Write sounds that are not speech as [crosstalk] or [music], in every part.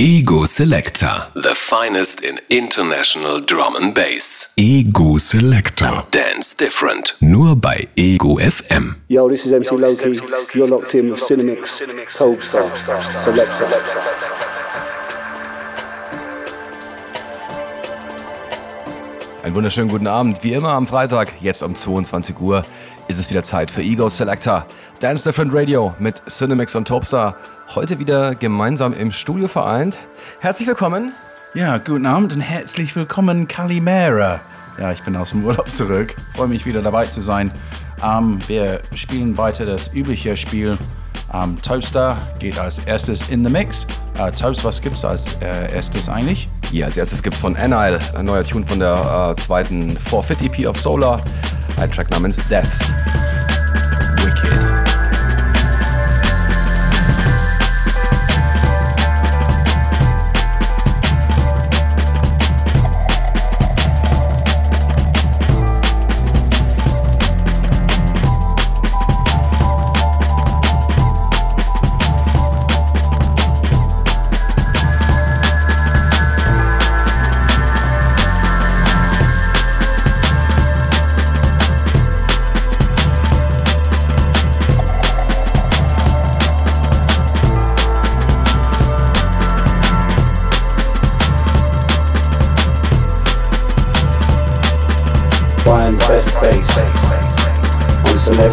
Ego Selector. The finest in international drum and bass. Ego Selector. Dance different. Nur bei Ego FM. Yo, this is MC Loki. You're locked in with Cinemix, Tobestar, Selector. Einen wunderschönen guten Abend. Wie immer am Freitag, jetzt um 22 Uhr, ist es wieder Zeit für Ego Selector. Dance Different Radio mit Cinemix und Topstar. Heute wieder gemeinsam im Studio vereint. Herzlich willkommen. Ja, guten Abend und herzlich willkommen, Kalimera. Ja, ich bin aus dem Urlaub zurück. Freue mich wieder dabei zu sein. Ähm, wir spielen weiter das übliche Spiel. Ähm, Toaster geht als erstes in the Mix. Äh, Toast, was gibt's als äh, erstes eigentlich? Ja, als erstes gibt es von Anile, ein neuer Tune von der äh, zweiten Forfeit EP of Solar, ein Track namens Deaths.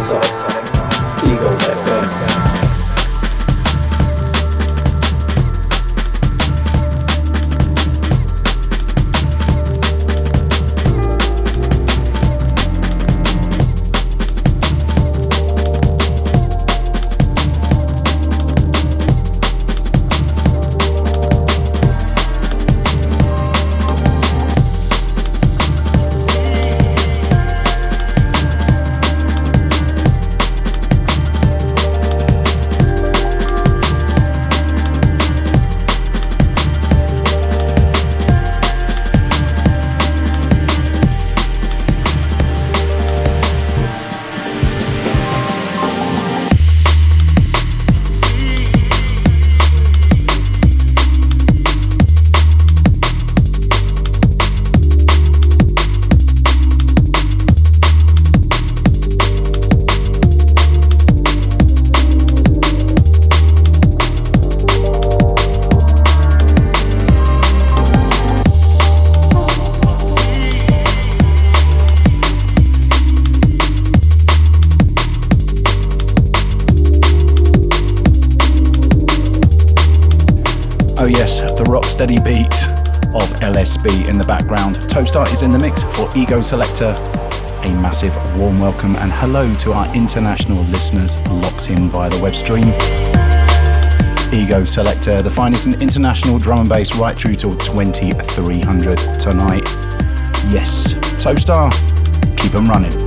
So. Toadstar is in the mix for Ego Selector. A massive warm welcome and hello to our international listeners locked in via the web stream. Ego Selector, the finest in international drum and bass right through till 2300 tonight. Yes, Toadstar, them running.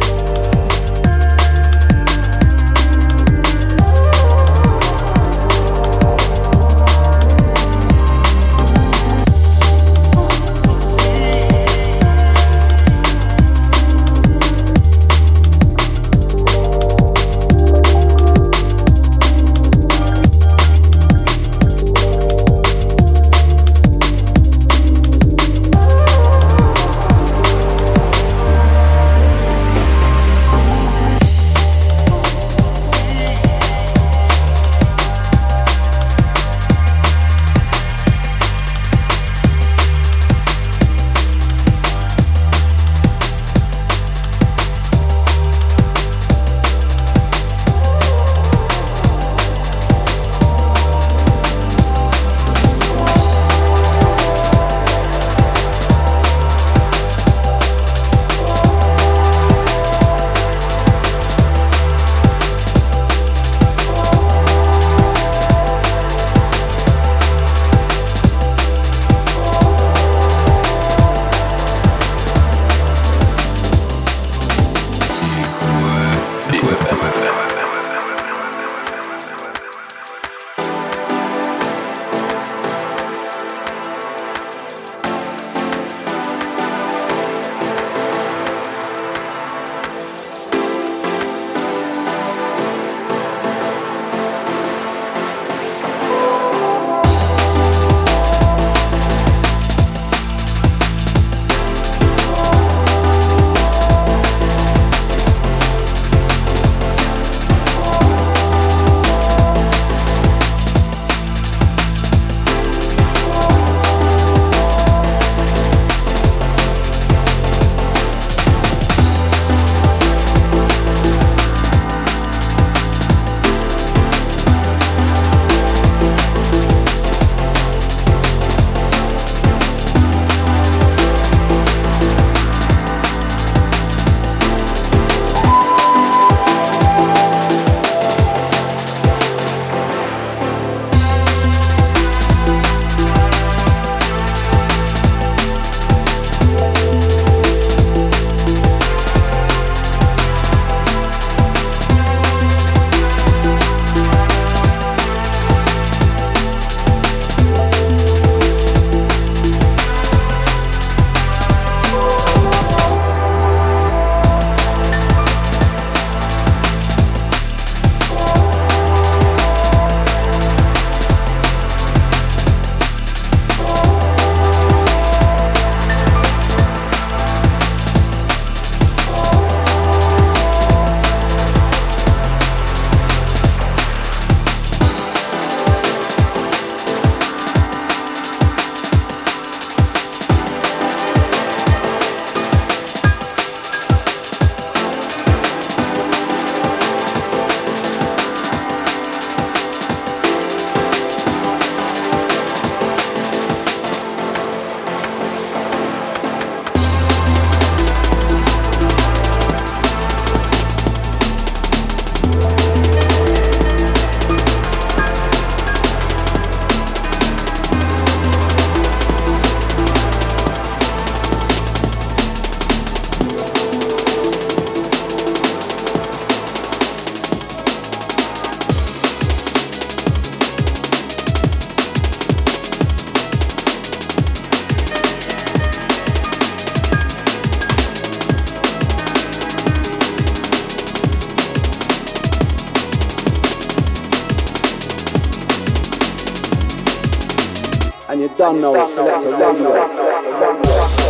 and you don't know it's select a radio.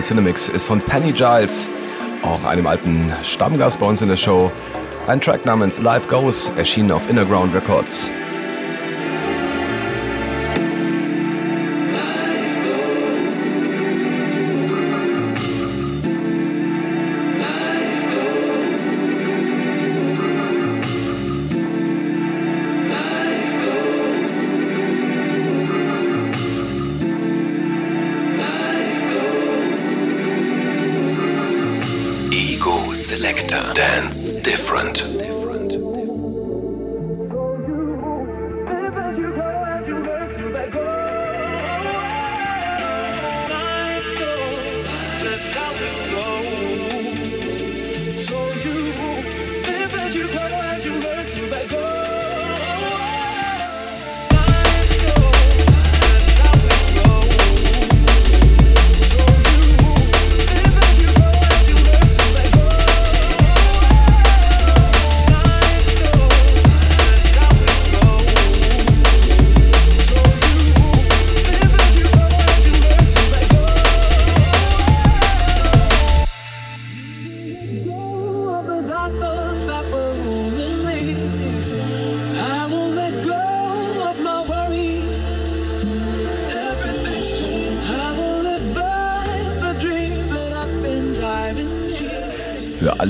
Andy Cinemix ist von Penny Giles, auch einem alten Stammgast bei uns in der Show. Ein Track namens Life Goes, erschienen auf Innerground Records. It's different.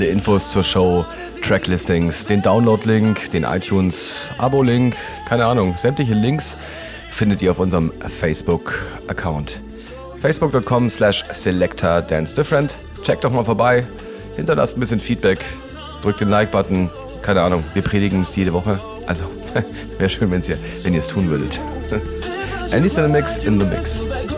Infos zur Show, Tracklistings, den Download-Link, den iTunes-Abo-Link, keine Ahnung, sämtliche Links findet ihr auf unserem Facebook-Account. Facebook.com slash Selector Dance Different. Checkt doch mal vorbei, hinterlasst ein bisschen Feedback, drückt den Like-Button, keine Ahnung, wir predigen es jede Woche. Also, [laughs] wäre schön, wenn ihr es tun würdet. [laughs] Andy Cinemix in the Mix. In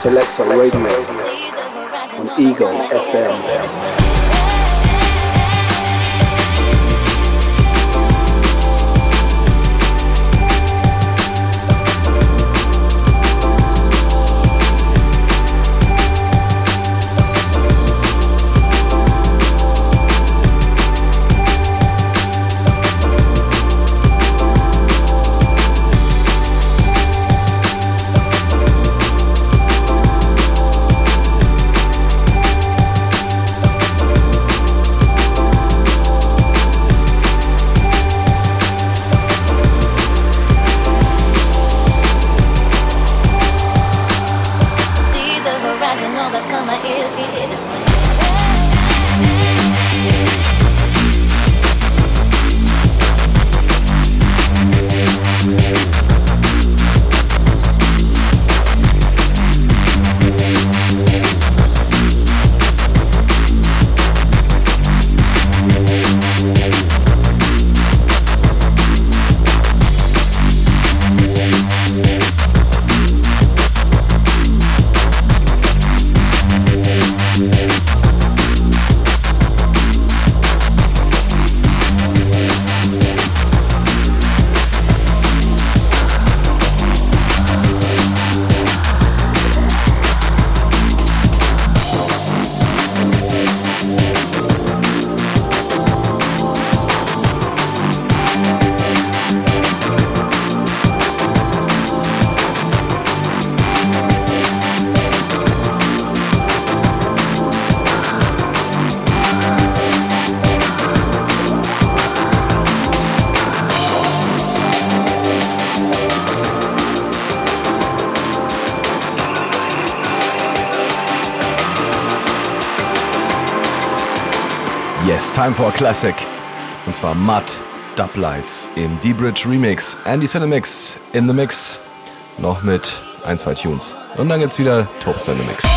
Selector Radio on Ego FM. Time for a Classic. Und zwar Matt Dublights im D-Bridge Remix. Andy Cinemix in the Mix. Noch mit ein, zwei Tunes. Und dann gibt's wieder Toaster in the Mix.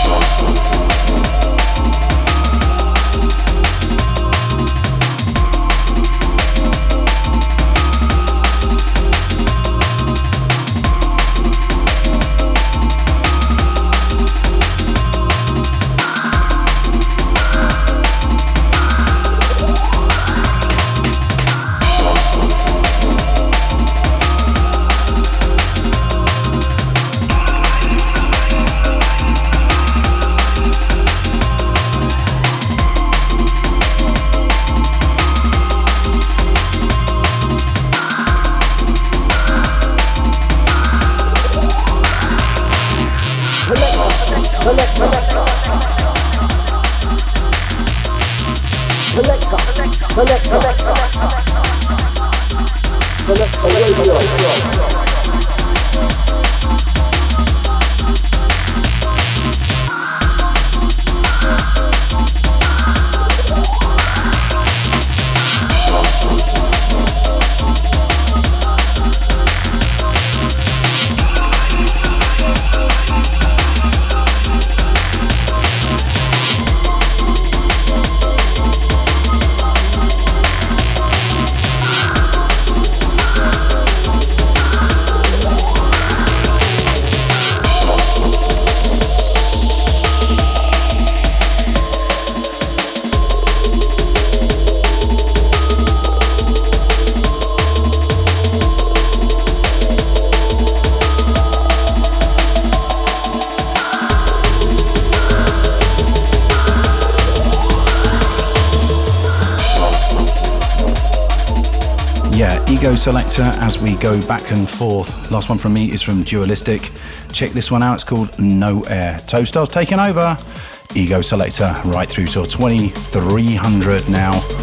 Selector as we go back and forth. Last one from me is from Dualistic. Check this one out, it's called No Air. Toastars taking over. Ego selector right through to 2300 now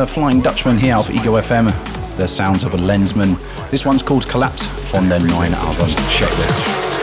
the Flying Dutchman here of Ego FM. The sounds of a lensman. This one's called Collapse from their nine album checklist.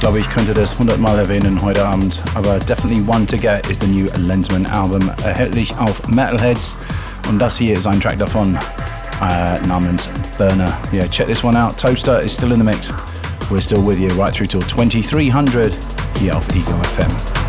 Ich glaube, ich könnte das hundertmal erwähnen heute Abend, aber definitely one to get is the new Lensman Album, erhältlich auf Metalheads und das hier ist ein Track davon uh, namens Burner. Yeah, check this one out. Toaster is still in the mix. We're still with you right through till 2300 here off Ego FM.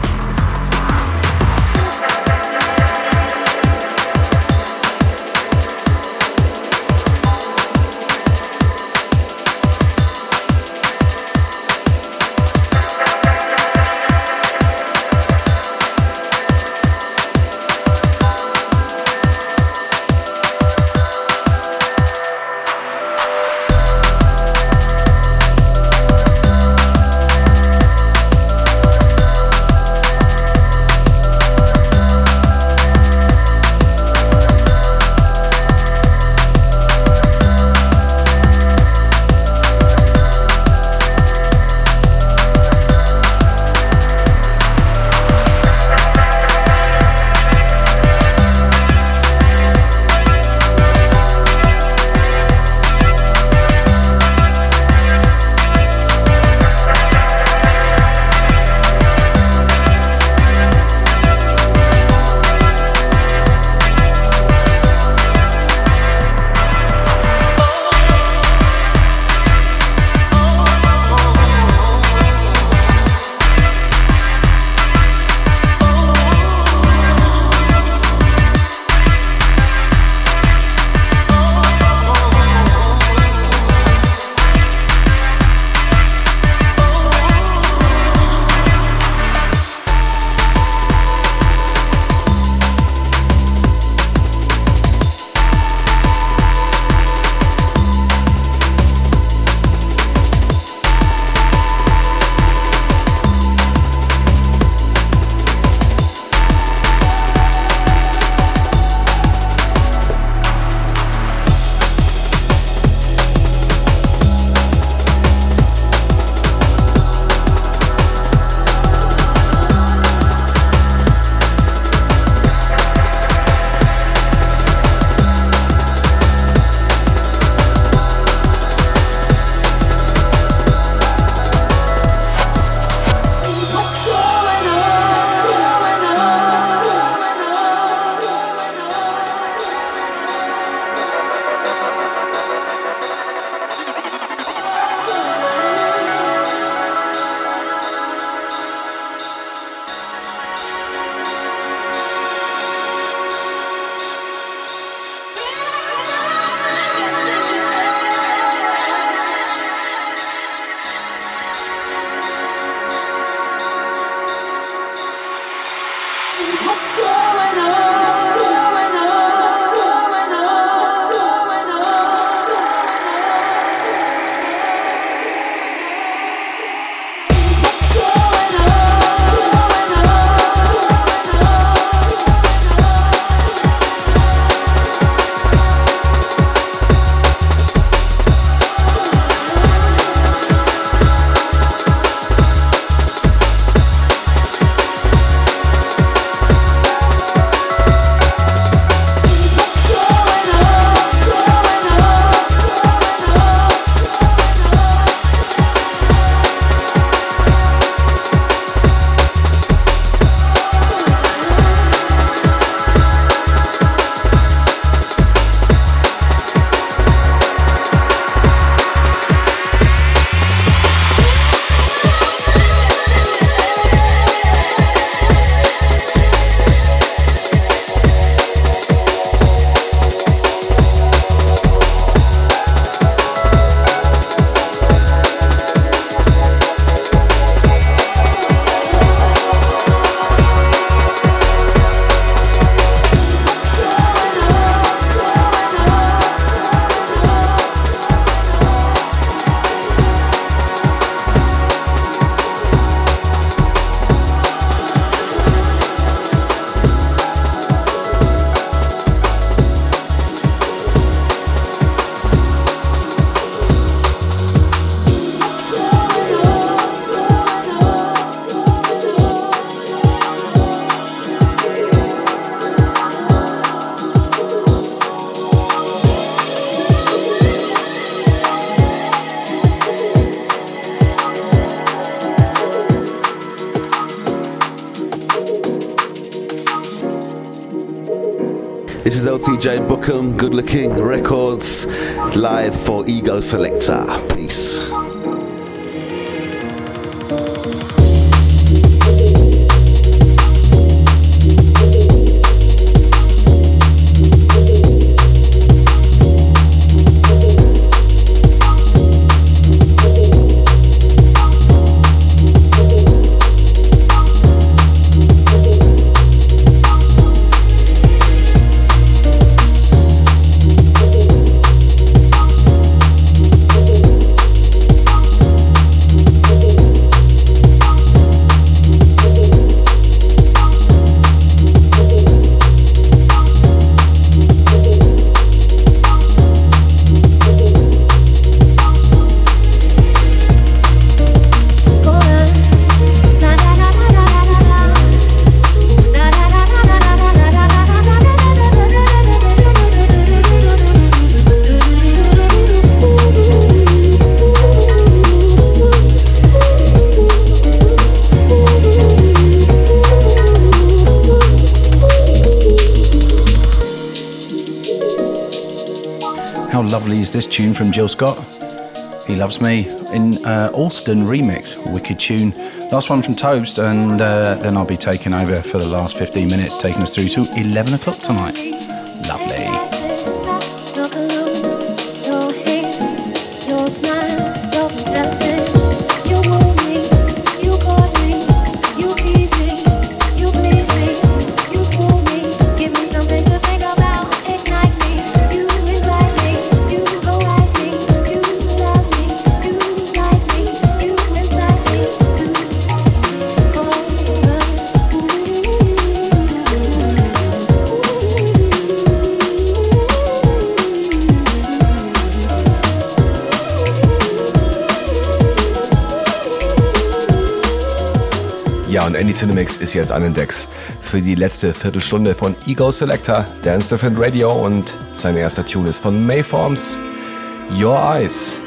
Is Bookham, Good Looking Records, live for Ego Selector. Peace. This tune from Jill Scott. He Loves Me in uh, Alston remix, wicked tune. Last one from Toast, and uh, then I'll be taking over for the last 15 minutes, taking us through to 11 o'clock tonight. Cinemix ist jetzt an den Decks für die letzte Viertelstunde von Ego Selector, Dance Different Radio und sein erster Tune ist von Mayforms, Your Eyes.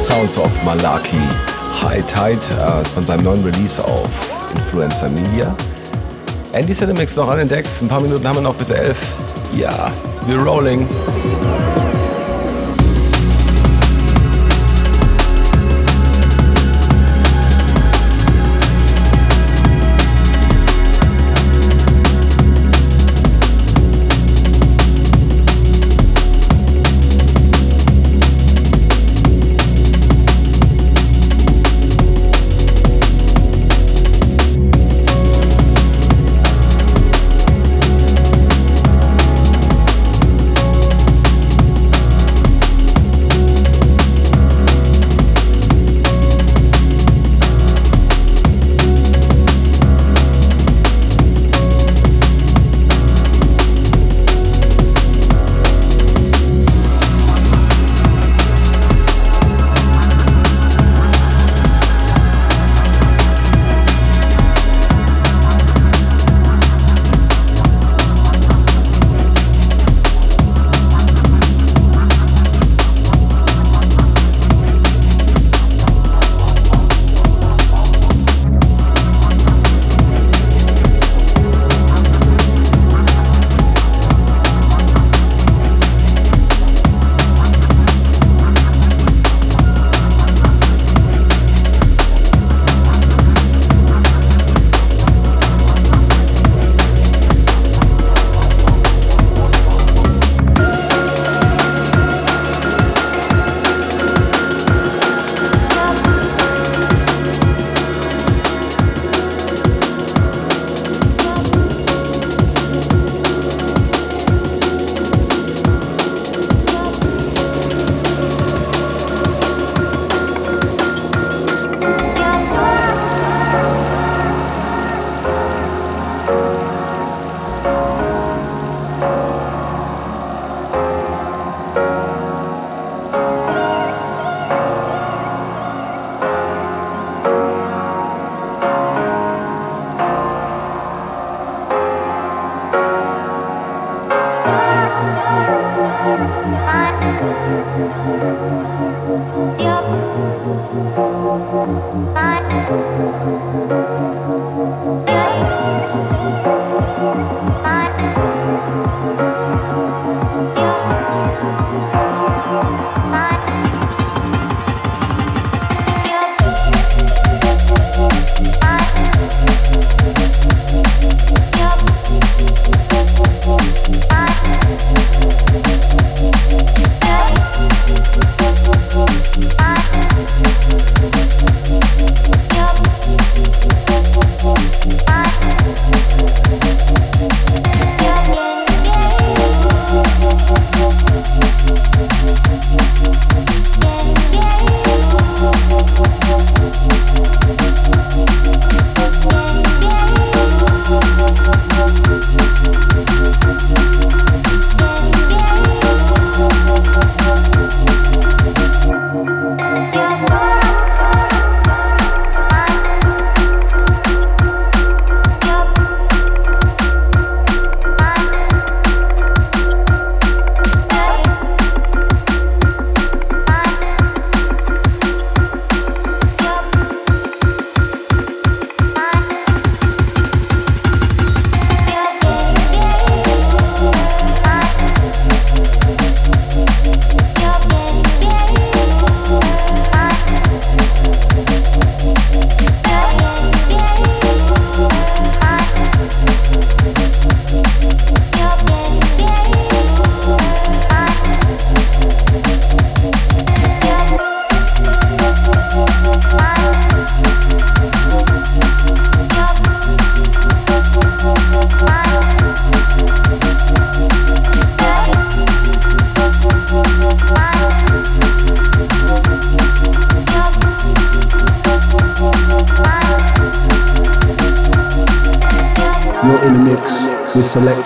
Sounds of Malaki. High Tide äh, von seinem neuen Release auf Influencer Media. Andy Cinemix noch an den Decks. Ein paar Minuten haben wir noch bis elf. Ja, wir rolling.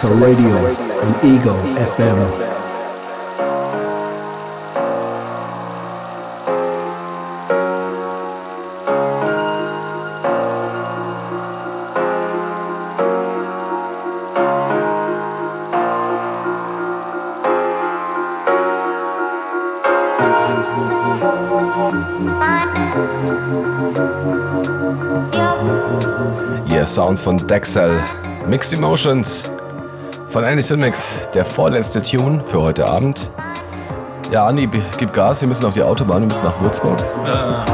Selector Radio on Ego FM. Sounds von Dexel. Mixed Emotions von Andy Silmix, der vorletzte Tune für heute Abend. Ja, Andi, gib Gas, wir müssen auf die Autobahn, wir müssen nach Würzburg. Was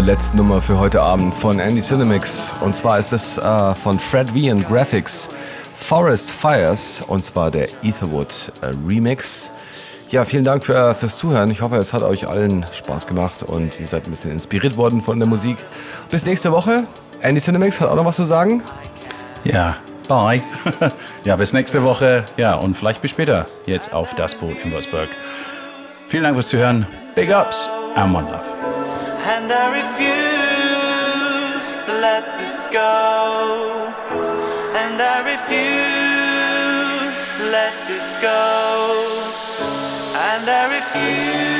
zur letzten Nummer für heute Abend von Andy Cinemix. Und zwar ist es äh, von Fred V and Graphics Forest Fires und zwar der Etherwood äh, Remix. Ja, vielen Dank für, fürs Zuhören. Ich hoffe, es hat euch allen Spaß gemacht und ihr seid ein bisschen inspiriert worden von der Musik. Bis nächste Woche. Andy Cinemix hat auch noch was zu sagen. Ja, bye. [laughs] ja, bis nächste Woche. Ja, und vielleicht bis später jetzt auf das Boot in Würzburg. Vielen Dank fürs Zuhören. Big Ups and One Love. And I refuse to let this go. And I refuse to let this go. And I refuse.